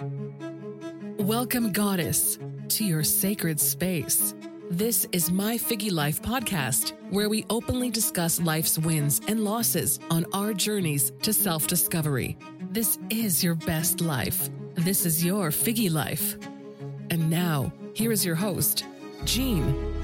Welcome, Goddess, to your sacred space. This is My FIGGI Life podcast, where we openly discuss life's wins and losses on our journeys to self discovery. This is your best life. This is your FIGGI Life. And now, here is your host, Jeanne.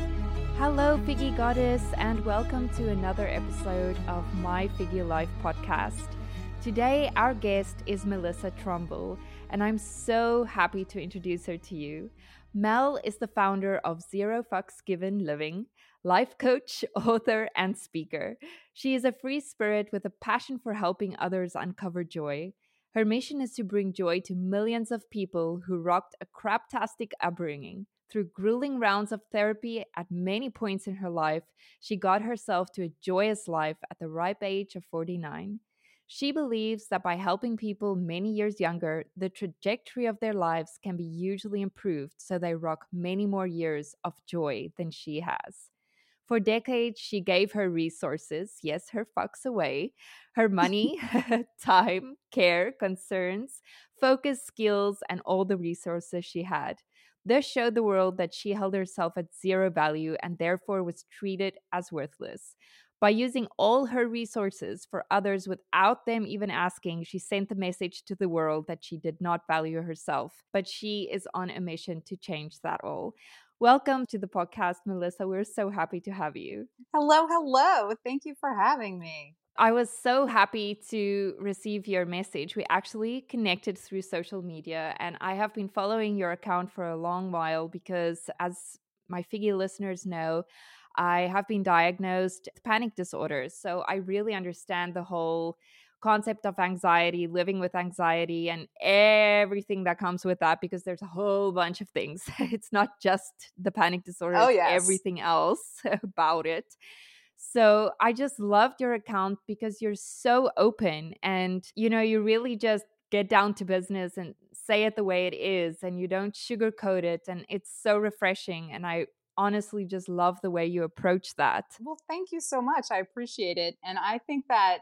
Hello, FIGGI Goddess, and welcome to another episode of My FIGGI Life podcast. Today, our guest is Melissa Trumble, and I'm so happy to introduce her to you. Mel is the founder of Zero Fucks Given Living, life coach, author, and speaker. She is a free spirit with a passion for helping others uncover joy. Her mission is to bring joy to millions of people who rocked a craptastic upbringing. Through grueling rounds of therapy at many points in her life, she got herself to a joyous life at the ripe age of 49. She believes that by helping people many years younger, the trajectory of their lives can be hugely improved so they rock many more years of joy than she has. For decades, she gave her resources, yes, her fucks away, her money, time, care, concerns, focus, skills, and all the resources she had. This showed the world that she held herself at zero value and therefore was treated as worthless. By using all her resources for others without them even asking, she sent the message to the world that she did not value herself. But she is on a mission to change that all. Welcome to the podcast, Melissa. We're so happy to have you. Hello, hello. Thank you for having me. I was so happy to receive your message. We actually connected through social media, and I have been following your account for a long while because, as my FIGGI listeners know, I have been diagnosed with panic disorders. So I really understand the whole concept of anxiety, living with anxiety, and everything that comes with that because there's a whole bunch of things. it's not just the panic disorder, oh, yes. everything else about it. So I just loved your account because you're so open and you know, you really just get down to business and say it the way it is and you don't sugarcoat it and it's so refreshing and I honestly just love the way you approach that. Well, thank you so much. I appreciate it. And I think that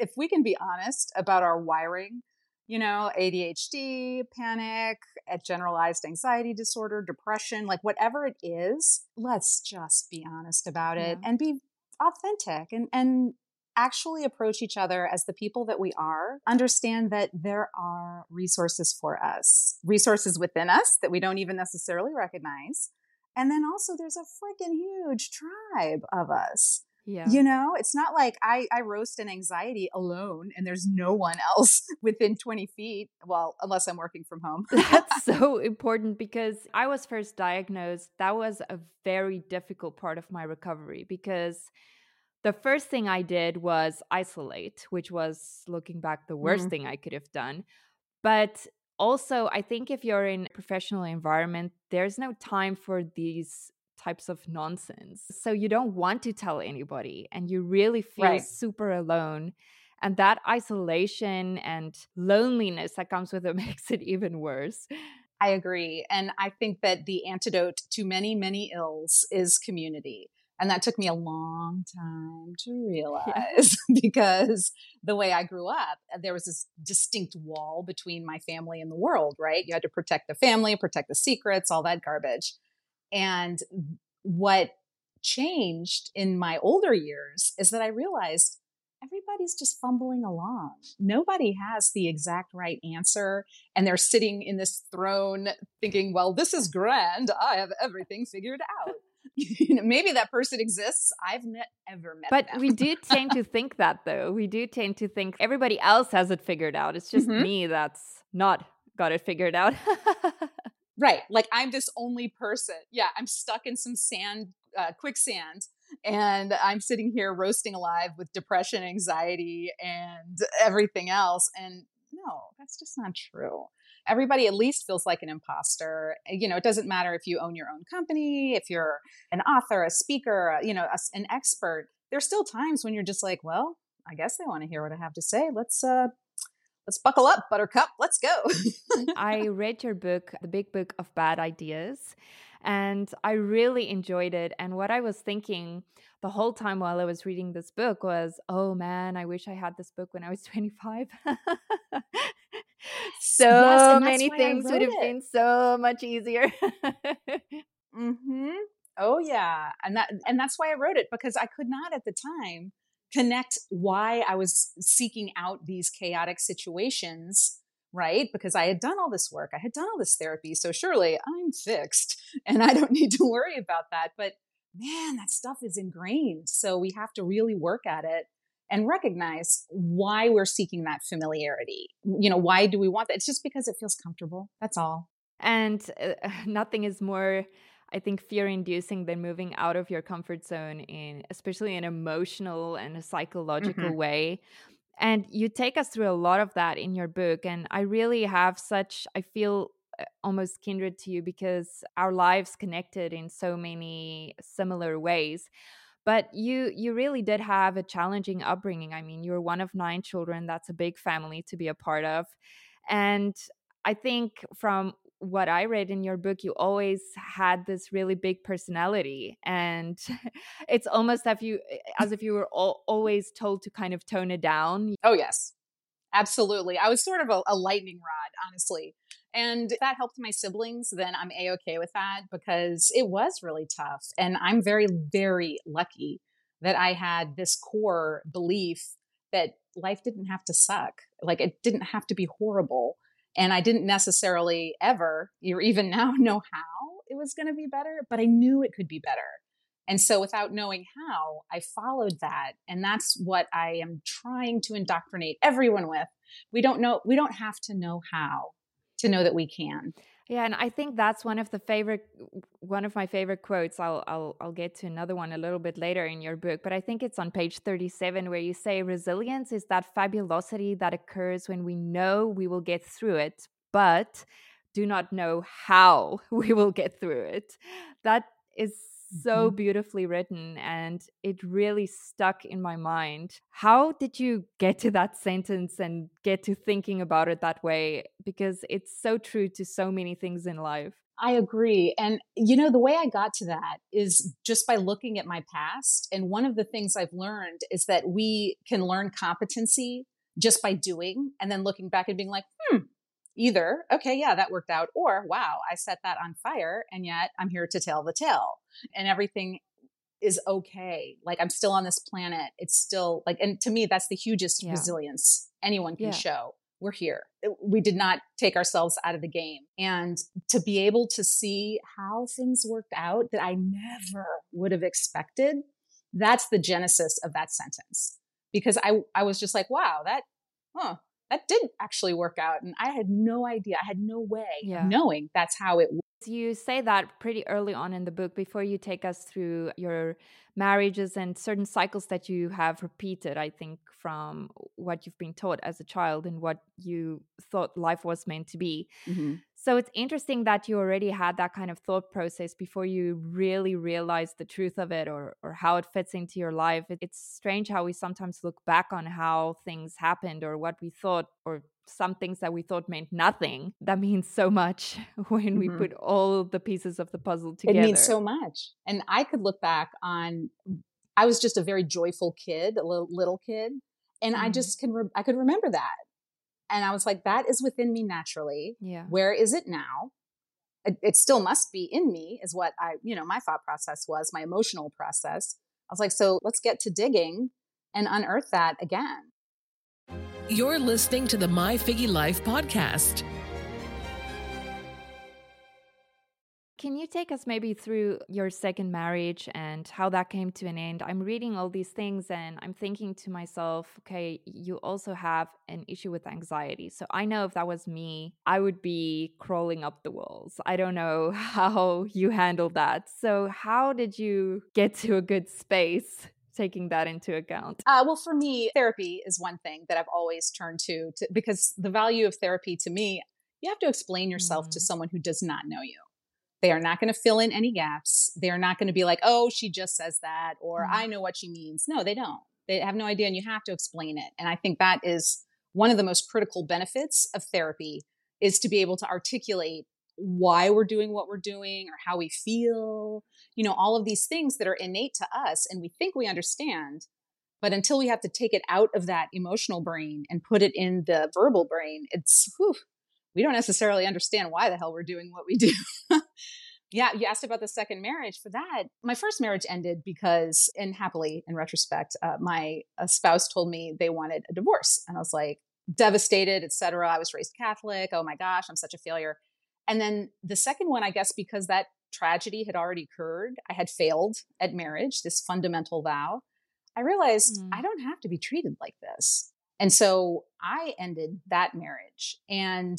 if we can be honest about our wiring, you know, ADHD, panic, eh, generalized anxiety disorder, depression, like whatever it is, let's just be honest about it yeah. and be authentic and and actually approach each other as the people that we are, understand that there are resources for us, resources within us that we don't even necessarily recognize, and then also there's a freaking huge tribe of us. Yeah. You know, it's not like I, I roast an anxiety alone and there's no one else within 20 feet. Well, unless I'm working from home. That's so important because I was first diagnosed. That was a very difficult part of my recovery because the first thing I did was isolate, which was looking back the worst mm. thing I could have done. But also i think if you're in a professional environment there's no time for these types of nonsense. So you don't want to tell anybody and you really feel right. super alone and that isolation and loneliness that comes with it makes it even worse. I agree and i think that the antidote to many many ills is community and that took me a long time to realize yeah. because the way I grew up, uh, there was this distinct wall between my family and the world, right? You had to protect the family, protect the secrets, all that garbage. And what changed in my older years is that I realized everybody's just fumbling along. Nobody has the exact right answer. And they're sitting in this throne thinking, well, this is grand. I have everything figured out. maybe that person exists. I've not ever met but them. we do tend to think that though. We do tend to think everybody else has it figured out. It's just mm-hmm. me that's not got it figured out. right. Like I'm this only person. Yeah, I'm stuck in some sand, uh, quicksand, and I'm sitting here roasting alive with depression, anxiety, and everything else. And no, that's just not true everybody at least feels like an imposter. Eh, you know, it doesn't matter if you own your own company, if you're an author, a speaker, you know, a, an expert. There's still times when you're just like, well, I guess they want to hear what I have to say. Let's uh let's buckle up, buttercup. Let's go. I read your book, The Big Book of Bad Ideas, and I really enjoyed it. And what I was thinking, the whole time while I was reading this book was, oh man, I wish I had this book when I was 25. so yes, many things would have it. been so much easier. mhm. Oh yeah. And that and that's why I wrote it because I could not at the time connect why I was seeking out these chaotic situations right? Because I had done all this work, I had done all this therapy. So surely I'm fixed and I don't need to worry about that. But man, that stuff is ingrained. So we have to really work at it and recognize why we're seeking that familiarity. You know, why do we want that? It's just because it feels comfortable. That's all. And uh, nothing is more I think fear inducing than moving out of your comfort zone in especially an emotional and a psychological mm-hmm. way. And you take us through a lot of that in your book and I really have such I feel uh, almost kindred to you because our lives connected in so many similar ways but you you really did have a challenging upbringing i mean you're one of nine children that's a big family to be a part of and i think from what i read in your book you always had this really big personality and it's almost as if you eh, as if you were all, always told to kind of tone it down oh yes absolutely i was sort of a, a lightning rod honestly and that helped my siblings, then I'm a okay with that because it was really tough. And I'm very, very lucky that I had this core belief that life didn't have to suck. Like it didn't have to be horrible. And I didn't necessarily ever, or even now, know how it was going to be better, but I knew it could be better. And so without knowing how, I followed that. And that's what I am trying to indoctrinate everyone with. We don't know, we don't have to know how to know that we can. Yeah, and I think that's one of the favorite one of my favorite quotes. I'll I'll I'll get to another one a little bit later in your book, but I think it's on page 37 where you say resilience is that fabulosity that occurs when we know we will get through it, but do not know how we will get through it. That is so mm-hmm. beautifully written and it really stuck in my mind. How did you get to that sentence and get to thinking about it that way? Because it's so true to so many things in life. I agree. And, you know, the way I got to that is just by looking at my past. And one of the things I've learned is that we can learn competency just by doing and then looking back and being like, hmm, either, okay, yeah, that worked out, or wow, I set that on fire and yet I'm here to tell the tale and everything is okay. Like I'm still on this planet. It's still like, and to me, that's the hugest yeah. resilience anyone can yeah. show. We're here. We did not take ourselves out of the game. And to be able to see how things worked out that I never would have expected, that's the genesis of that sentence. Because I, I was just like, wow, that, huh, that did actually work out. And I had no idea. I had no way yeah. knowing that's how it worked. You say that pretty early on in the book before you take us through your marriages and certain cycles that you have repeated, I think, from what you've been taught as a child and what you thought life was meant to be. Mm-hmm. So it's interesting that you already had that kind of thought process before you really realized the truth of it or, or how it fits into your life. It's strange how we sometimes look back on how things happened or what we thought or some things that we thought meant nothing that means so much when mm-hmm. we put all the pieces of the puzzle together. It means so much. And I could look back on, I was just a very joyful kid, a little, little kid. And mm-hmm. I just can, re- I could remember that. And I was like, that is within me naturally. Yeah. Where is it now? It, it still must be in me, is what I, you know, my thought process was, my emotional process. I was like, so let's get to digging and unearth that again. You're listening to the My FIGGI Life podcast. Can you take us maybe through your second marriage and how that came to an end? I'm reading all these things and I'm thinking to myself, okay, you also have an issue with anxiety. So I know if that was me, I would be crawling up the walls. I don't know how you handled that. So, how did you get to a good space? Taking that into account? Uh, well, for me, therapy is one thing that I've always turned to, to because the value of therapy to me, you have to explain yourself mm. to someone who does not know you they are not going to fill in any gaps. They're not going to be like, oh, she just says that, or mm-hmm. I know what she means. No, they don't. They have no idea, and you have to explain it. And I think that is one of the most critical benefits of therapy is to be able to articulate why we're doing what we're doing or how we feel, you know, all of these things that are innate to us and we think we understand. But until we have to take it out of that emotional brain and put it in the verbal brain, it's, whew, we don't necessarily understand why the hell we're doing what we do. yeah, you asked about the second marriage. For that, my first marriage ended because, and happily in retrospect, uh, my spouse told me they wanted a divorce. And I was like, devastated, etc. I was raised Catholic. Oh my gosh, I'm such a failure. And then the second one, I guess, because that tragedy had already occurred, I had failed at marriage, this fundamental vow. I realized mm. I don't have to be treated like this. And so I ended that marriage. And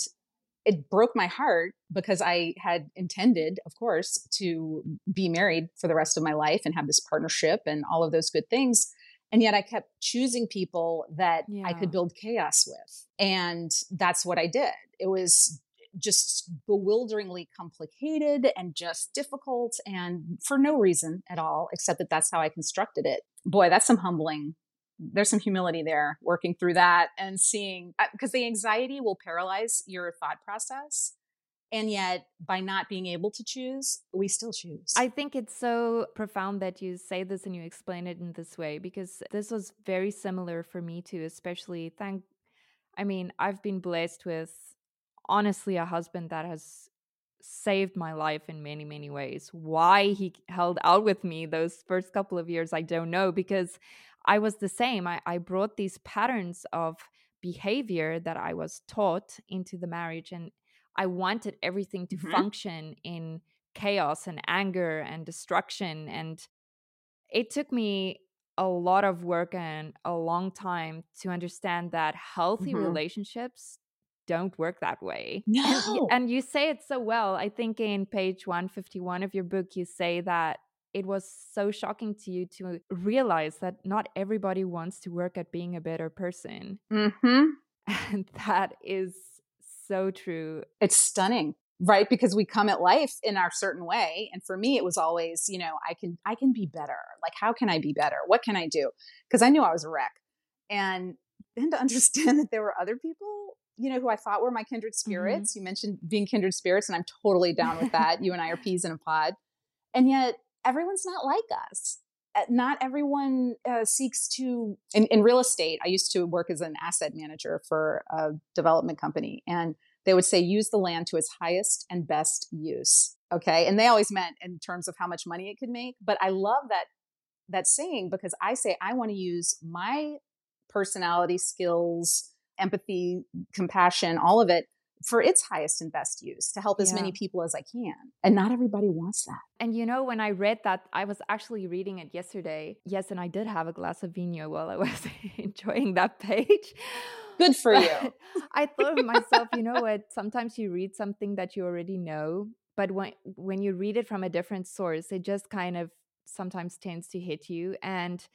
it broke my heart because I had intended, of course, to be married for the rest of my life and have this partnership and all of those good things. And yet I kept choosing people that yeah. I could build chaos with. And that's what I did. It was just bewilderingly complicated and just difficult and for no reason at all, except that that's how I constructed it. Boy, that's some humbling. There's some humility there working through that and seeing because uh, the anxiety will paralyze your thought process. And yet, by not being able to choose, we still choose. I think it's so profound that you say this and you explain it in this way because this was very similar for me too, especially thank I mean, I've been blessed with honestly a husband that has saved my life in many, many ways. Why he held out with me those first couple of years, I don't know, because I was the same. I, I brought these patterns of behavior that I was taught into the marriage, and I wanted everything to mm-hmm. function in chaos and anger and destruction. And it took me a lot of work and a long time to understand that healthy mm-hmm. relationships don't work that way. No. And, and, you say it so well. I think in page 151 of your book, you say that it was so shocking to you to realize that not everybody wants to work at being a better person. Mm-hmm. And that is so true. It's stunning right because we come at life in our certain way and for me it was always you know i can i can be better like how can i be better what can i do because i knew i was a wreck and then to understand that there were other people you know, who I thought were my kindred mm-hmm. spirits. Mm-hmm. You mentioned being kindred spirits, and I'm totally down with that. you and I are peas in a pod. And yet, everyone's not like us. Uh, not everyone uh, seeks to, in, in real estate, I used to work as an asset manager for a development company. And they would say, use the land to its highest and best use. Okay. And they always meant in terms of how much money it could make. But I love that that saying because I say I want to use my personality skills empathy, compassion, all of it for its highest and best use to help as yeah. many people as I can. And not everybody wants that. And you know, when I read that, I was actually reading it yesterday. Yes, and I did have a glass of vino while I was enjoying that page. Good for but you. I thought of myself, you know what? Sometimes you read something that you already know, but when when you read it from a different source, it just kind of sometimes tends to hit you. And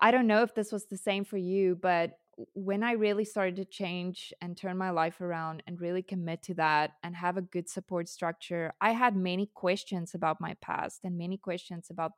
I don't know if this was the same for you, but when I really started to change and turn my life around and really commit to that and have a good support structure, I had many questions about my past and many questions about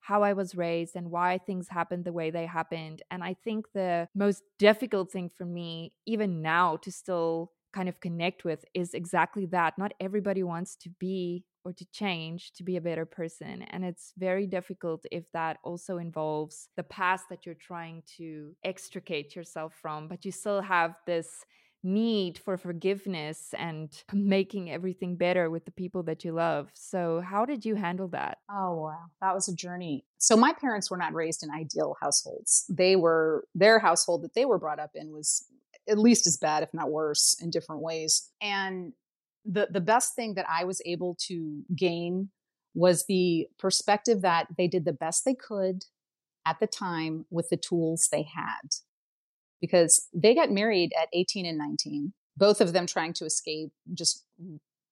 how I was raised and why things happened the way they happened. And I think the most difficult thing for me, even now, to still kind of connect with is exactly that. Not everybody wants to be or to change to be a better person. And it's very difficult if that also involves the past that you're trying to extricate yourself from, but you still have this need for forgiveness and making everything better with the people that you love. So, how did you handle that? Oh, wow. That was a journey. So, my parents were not raised in ideal households. They were, their household that they were brought up in was at least as bad, if not worse, in different ways. And the the best thing that I was able to gain was the perspective that they did the best they could at the time with the tools they had. Because they got married at 18 and 19, both of them trying to escape just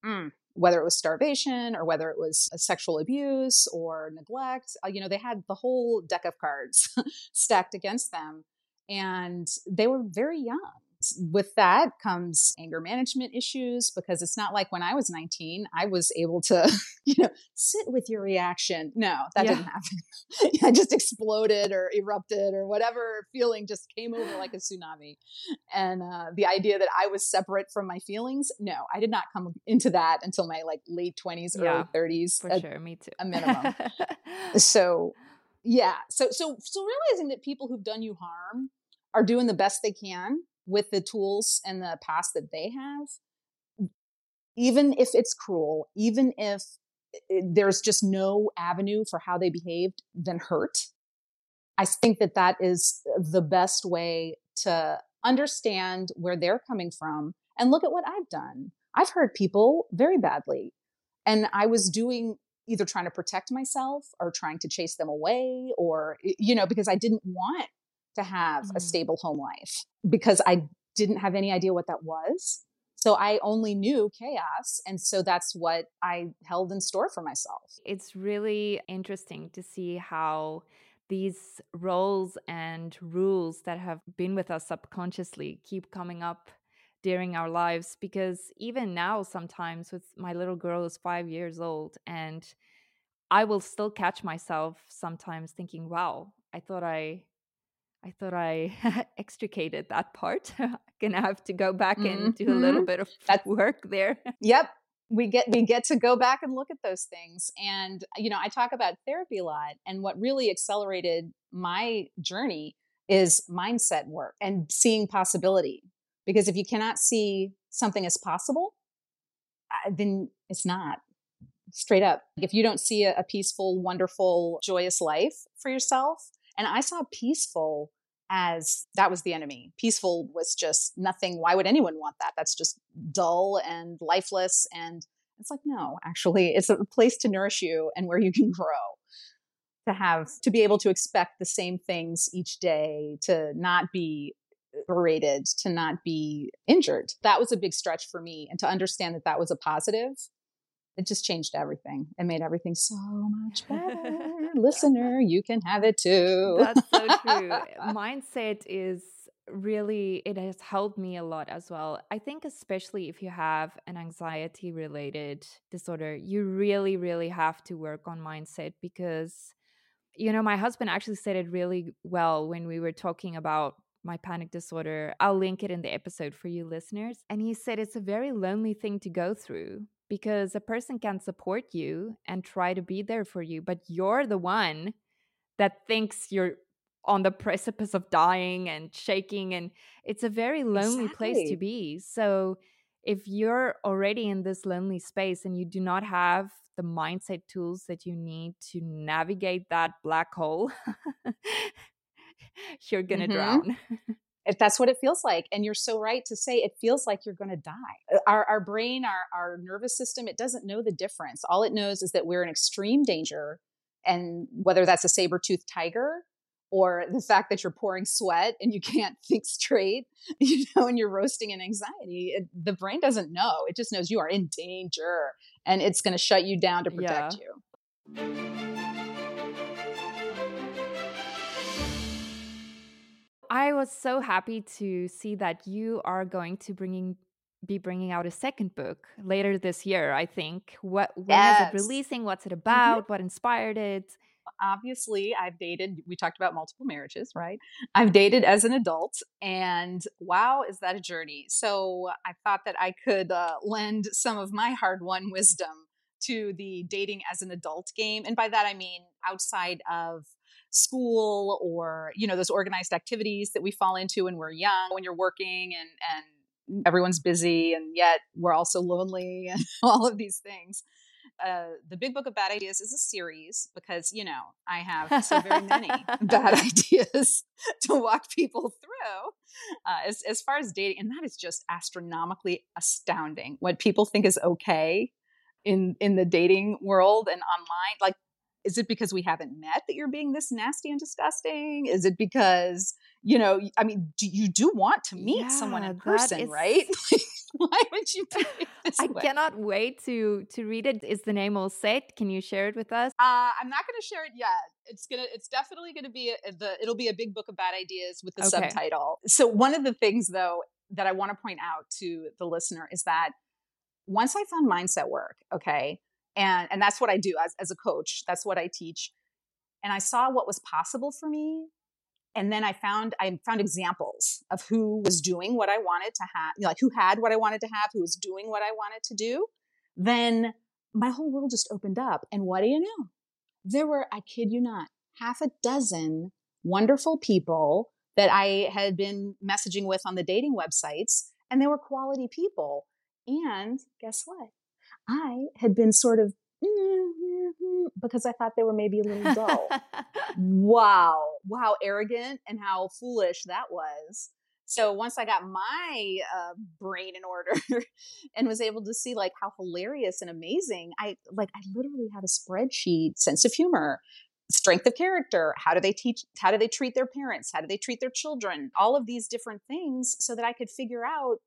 mm, whether it was starvation or whether it was sexual abuse or neglect. Uh, you know, they had the whole deck of cards stacked against them and they were very young with that comes anger management issues because it's not like when I was 19, I was able to, you know, sit with your reaction. No, that yeah. didn't happen. I just exploded or erupted or whatever feeling just came over like a tsunami. And uh, the idea that I was separate from my feelings, no, I did not come into that until my like late 20s, yeah, early 30s. For sure, me too. A minimum. so, yeah. So, so, so realizing that people who've done you harm are doing the best they can with the tools and the past that they have, even if it's cruel, even if there's just no avenue for how they behaved than hurt. I think that that is the best way to understand where they're coming from and look at what I've done. I've hurt people very badly. And I was doing either trying to protect myself or trying to chase them away or, you know, because I didn't want to have mm-hmm. a stable home life because I didn't have any idea what that was. So I only knew chaos. And so that's what I held in store for myself. It's really interesting to see how these roles and rules that have been with us subconsciously keep coming up during our lives because even now sometimes with my little girl is 5 years old and I will still catch myself sometimes thinking wow I thought I I thought I extricated that part. I'm gonna have to go back mm-hmm. and do a little mm-hmm. bit of that work there. Yep. We get we get to go back and look at those things. And you know, I talk about therapy a lot. And what really accelerated my journey is mindset work and seeing possibility. Because if you cannot see something as possible, uh, then it's not straight up. If you don't see a, a peaceful, wonderful, joyous life for yourself, and I saw peaceful as that was the enemy. Peaceful was just nothing. Why would anyone want that? That's just dull and lifeless. And it's like, no, actually, it's a place to nourish you and where you can grow. To have, to be able to expect the same things each day, to not be berated, to not be injured. That was a big stretch for me. And to understand that that was a positive it just changed everything. It made everything so much better. Listener, you can have it too. That's so true. Mindset is really it has helped me a lot as well. I think especially if you have an anxiety related disorder, you really really have to work on mindset because you know, my husband actually said it really well when we were talking about my panic disorder. I'll link it in the episode for you listeners. And he said it's a very lonely thing to go through because a person can support you and try to be there for you, but you're the one that thinks you're on the precipice of dying and shaking. And it's a very lonely exactly. place to be. So if you're already in this lonely space and you do not have the mindset tools that you need to navigate that black hole, you're going to mm-hmm. drown. if that's what it feels like and you're so right to say it feels like you're going to die. Uh, our, our brain our, our nervous system it doesn't know the difference. All it knows is that we're in extreme danger and whether that's a saber-toothed tiger or the fact that you're pouring sweat and you can't think straight you know and you're roasting in anxiety it, the brain doesn't know. It just knows you are in danger and it's going to shut you down to protect yeah. you I was so happy to see that you are going to bringing be bringing out a second book later this year. I think. What when yes. is it releasing? What's it mm-hmm. about? Mm-hmm. What inspired it? Obviously, I've dated. We talked about multiple marriages, right? I've dated as an adult, and wow, is that a journey? So I thought that I could uh, lend some of my hard-won wisdom to the dating as an adult game, and by that I mean outside of school or you know those organized activities that we fall into when we're young when you're working and and everyone's busy and yet we're also lonely and all of these things. Uh, the big book of bad ideas is a series because you know i have so very many bad ideas to walk people through uh, as, as far as dating and that is just astronomically astounding what people think is okay in in the dating world and online like is it because we haven't met that you're being this nasty and disgusting? Is it because, you know, I mean, do, you do want to meet yeah, someone in person, is... right? Why would you do I way? cannot wait to to read it. Is the name all set? Can you share it with us? Uh, I'm not going to share it yet. It's gonna. It's definitely going to be a, the. It'll be a big book of bad ideas with the okay. subtitle. So one of the things, though, that I want to point out to the listener is that once I found mindset work, okay, and and that's what I do as, as a coach, that's what I teach. And I saw what was possible for me. And then I found I found examples of who was doing what I wanted to have, like who had what I wanted to have, who was doing what I wanted to do. Then my whole world just opened up. And what do you know? There were, I kid you not, half a dozen wonderful people that I had been messaging with on the dating websites, and they were quality people. And guess what? I had been sort of because I thought they were maybe a little dull. wow. How arrogant and how foolish that was. So once I got my uh, brain in order and was able to see like how hilarious and amazing, I like I literally had a spreadsheet, sense of humor, strength of character, how do they teach, how do they treat their parents, how do they treat their children, all of these different things, so that I could figure out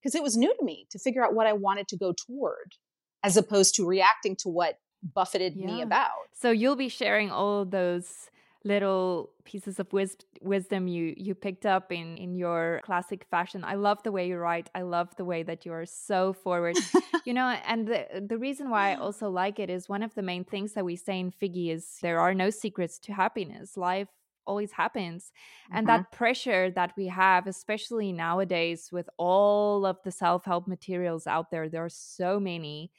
because it was new to me to figure out what I wanted to go toward, as opposed to reacting to what buffeted yeah. me about. So you'll be sharing all those little pieces of wis- wisdom you you picked up in in your classic fashion. I love the way you write. I love the way that you're so forward. you know, and the the reason why I also like it is one of the main things that we say in FIGGI is there are no secrets to happiness. Life always happens. And mm-hmm. that pressure that we have, especially nowadays with all of the self-help materials out there, there are so many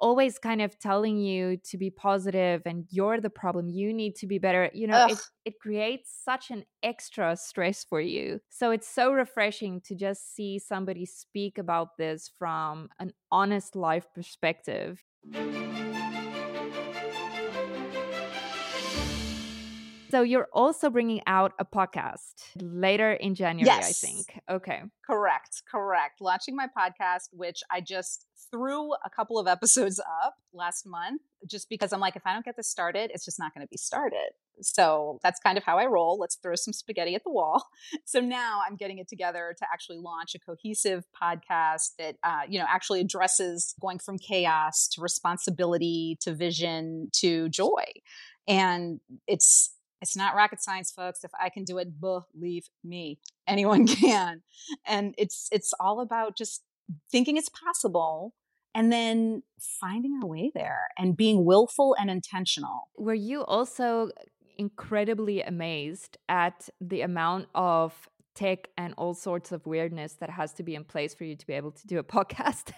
always kind of telling you to be positive and you're the problem you need to be better you know it, it creates such an extra stress for you so it's so refreshing to just see somebody speak about this from an honest life perspective So you're also bringing out a podcast later in January, yes. I think. Okay. Correct. Correct. Launching my podcast, which I just threw a couple of episodes up last month just because I'm like, if I don't get this started, it's just not going to be started. So that's kind of how I roll. Let's throw some spaghetti at the wall. So now I'm getting it together to actually launch a cohesive podcast that, uh, you know, actually addresses going from chaos to responsibility to vision to joy. And it's it's not rocket science, folks. If I can do it, believe me, anyone can. And it's it's all about just thinking it's possible and then finding our way there and being willful and intentional. Were you also incredibly amazed at the amount of tech and all sorts of weirdness that has to be in place for you to be able to do a podcast?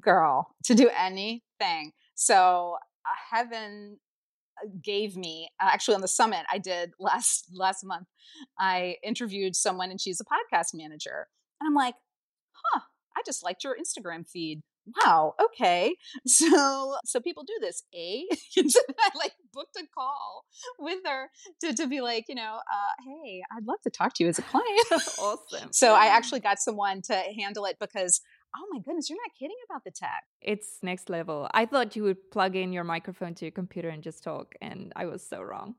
Girl, to do anything. So, uh, heaven gave me uh, actually on the summit I did last last month. I interviewed someone and she's a podcast manager, and I'm like, huh, I just liked your Instagram feed. Wow, okay. So so people do this. A I like booked a call with her to, to be like, you know, uh, hey, I'd love to talk to you as a client. awesome. So I actually got someone to handle it because oh my goodness, you're not kidding about the tech. It's next level. I thought you would plug in your microphone to your computer and just talk, and I was so wrong.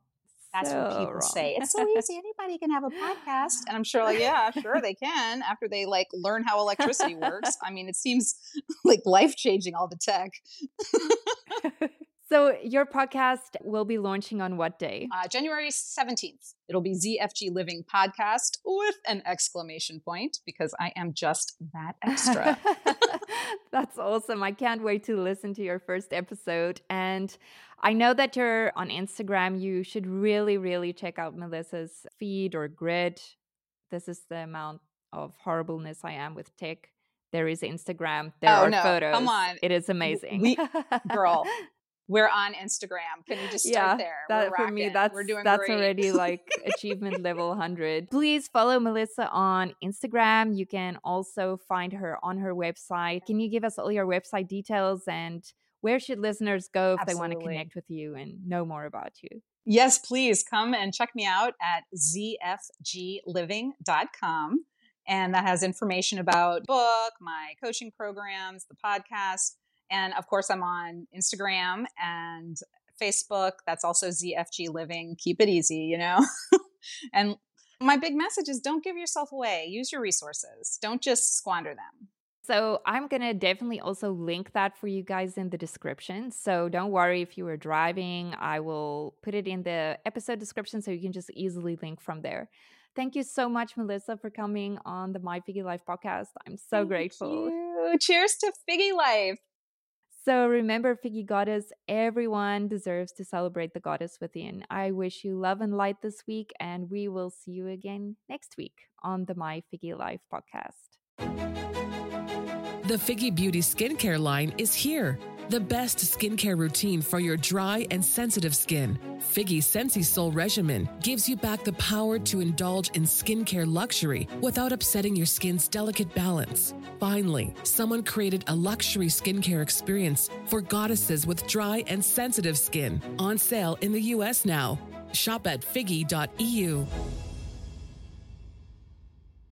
That's so what people wrong. say. It's so easy. Anybody can have a podcast. And I'm sure, like, yeah, sure they can after they like learn how electricity works. I mean, it seems like life changing, all the tech. So, your podcast will be launching on what day? Uh, January 17th. It'll be ZFG Living Podcast with an exclamation point because I am just that extra. That's awesome. I can't wait to listen to your first episode. And I know that you're on Instagram. You should really, really check out Melissa's feed or grid. This is the amount of horribleness I am with tech. There is Instagram. There oh, are no. photos. Come on. It is amazing. We, girl, we're on Instagram. Can you just start yeah, there? That, for me, that's we're doing that's great. already like achievement level 100. Please follow Melissa on Instagram. You can also find her on her website. Can you give us all your website details and where should listeners go if Absolutely. they want to connect with you and know more about you? Yes, please come and check me out at zfgliving.com. And that has information about book, my coaching programs, the podcast and of course, I'm on Instagram and Facebook. That's also ZFG Living. Keep it easy, you know? and my big message is don't give yourself away. Use your resources, don't just squander them. So, I'm going to definitely also link that for you guys in the description. So, don't worry if you were driving, I will put it in the episode description so you can just easily link from there. Thank you so much, Melissa, for coming on the My FIGGI Life podcast. I'm so Thank grateful. You. Cheers to FIGGI Life. So remember, FIGGI Goddess, everyone deserves to celebrate the goddess within. I wish you love and light this week, and we will see you again next week on the My FIGGI Life podcast. The FIGGI Beauty skincare line is here. The best skincare routine for your dry and sensitive skin. FIGGI Sensi Soul Regimen gives you back the power to indulge in skincare luxury without upsetting your skin's delicate balance. Finally, someone created a luxury skincare experience for goddesses with dry and sensitive skin. On sale in the US now. Shop at figgi.eu.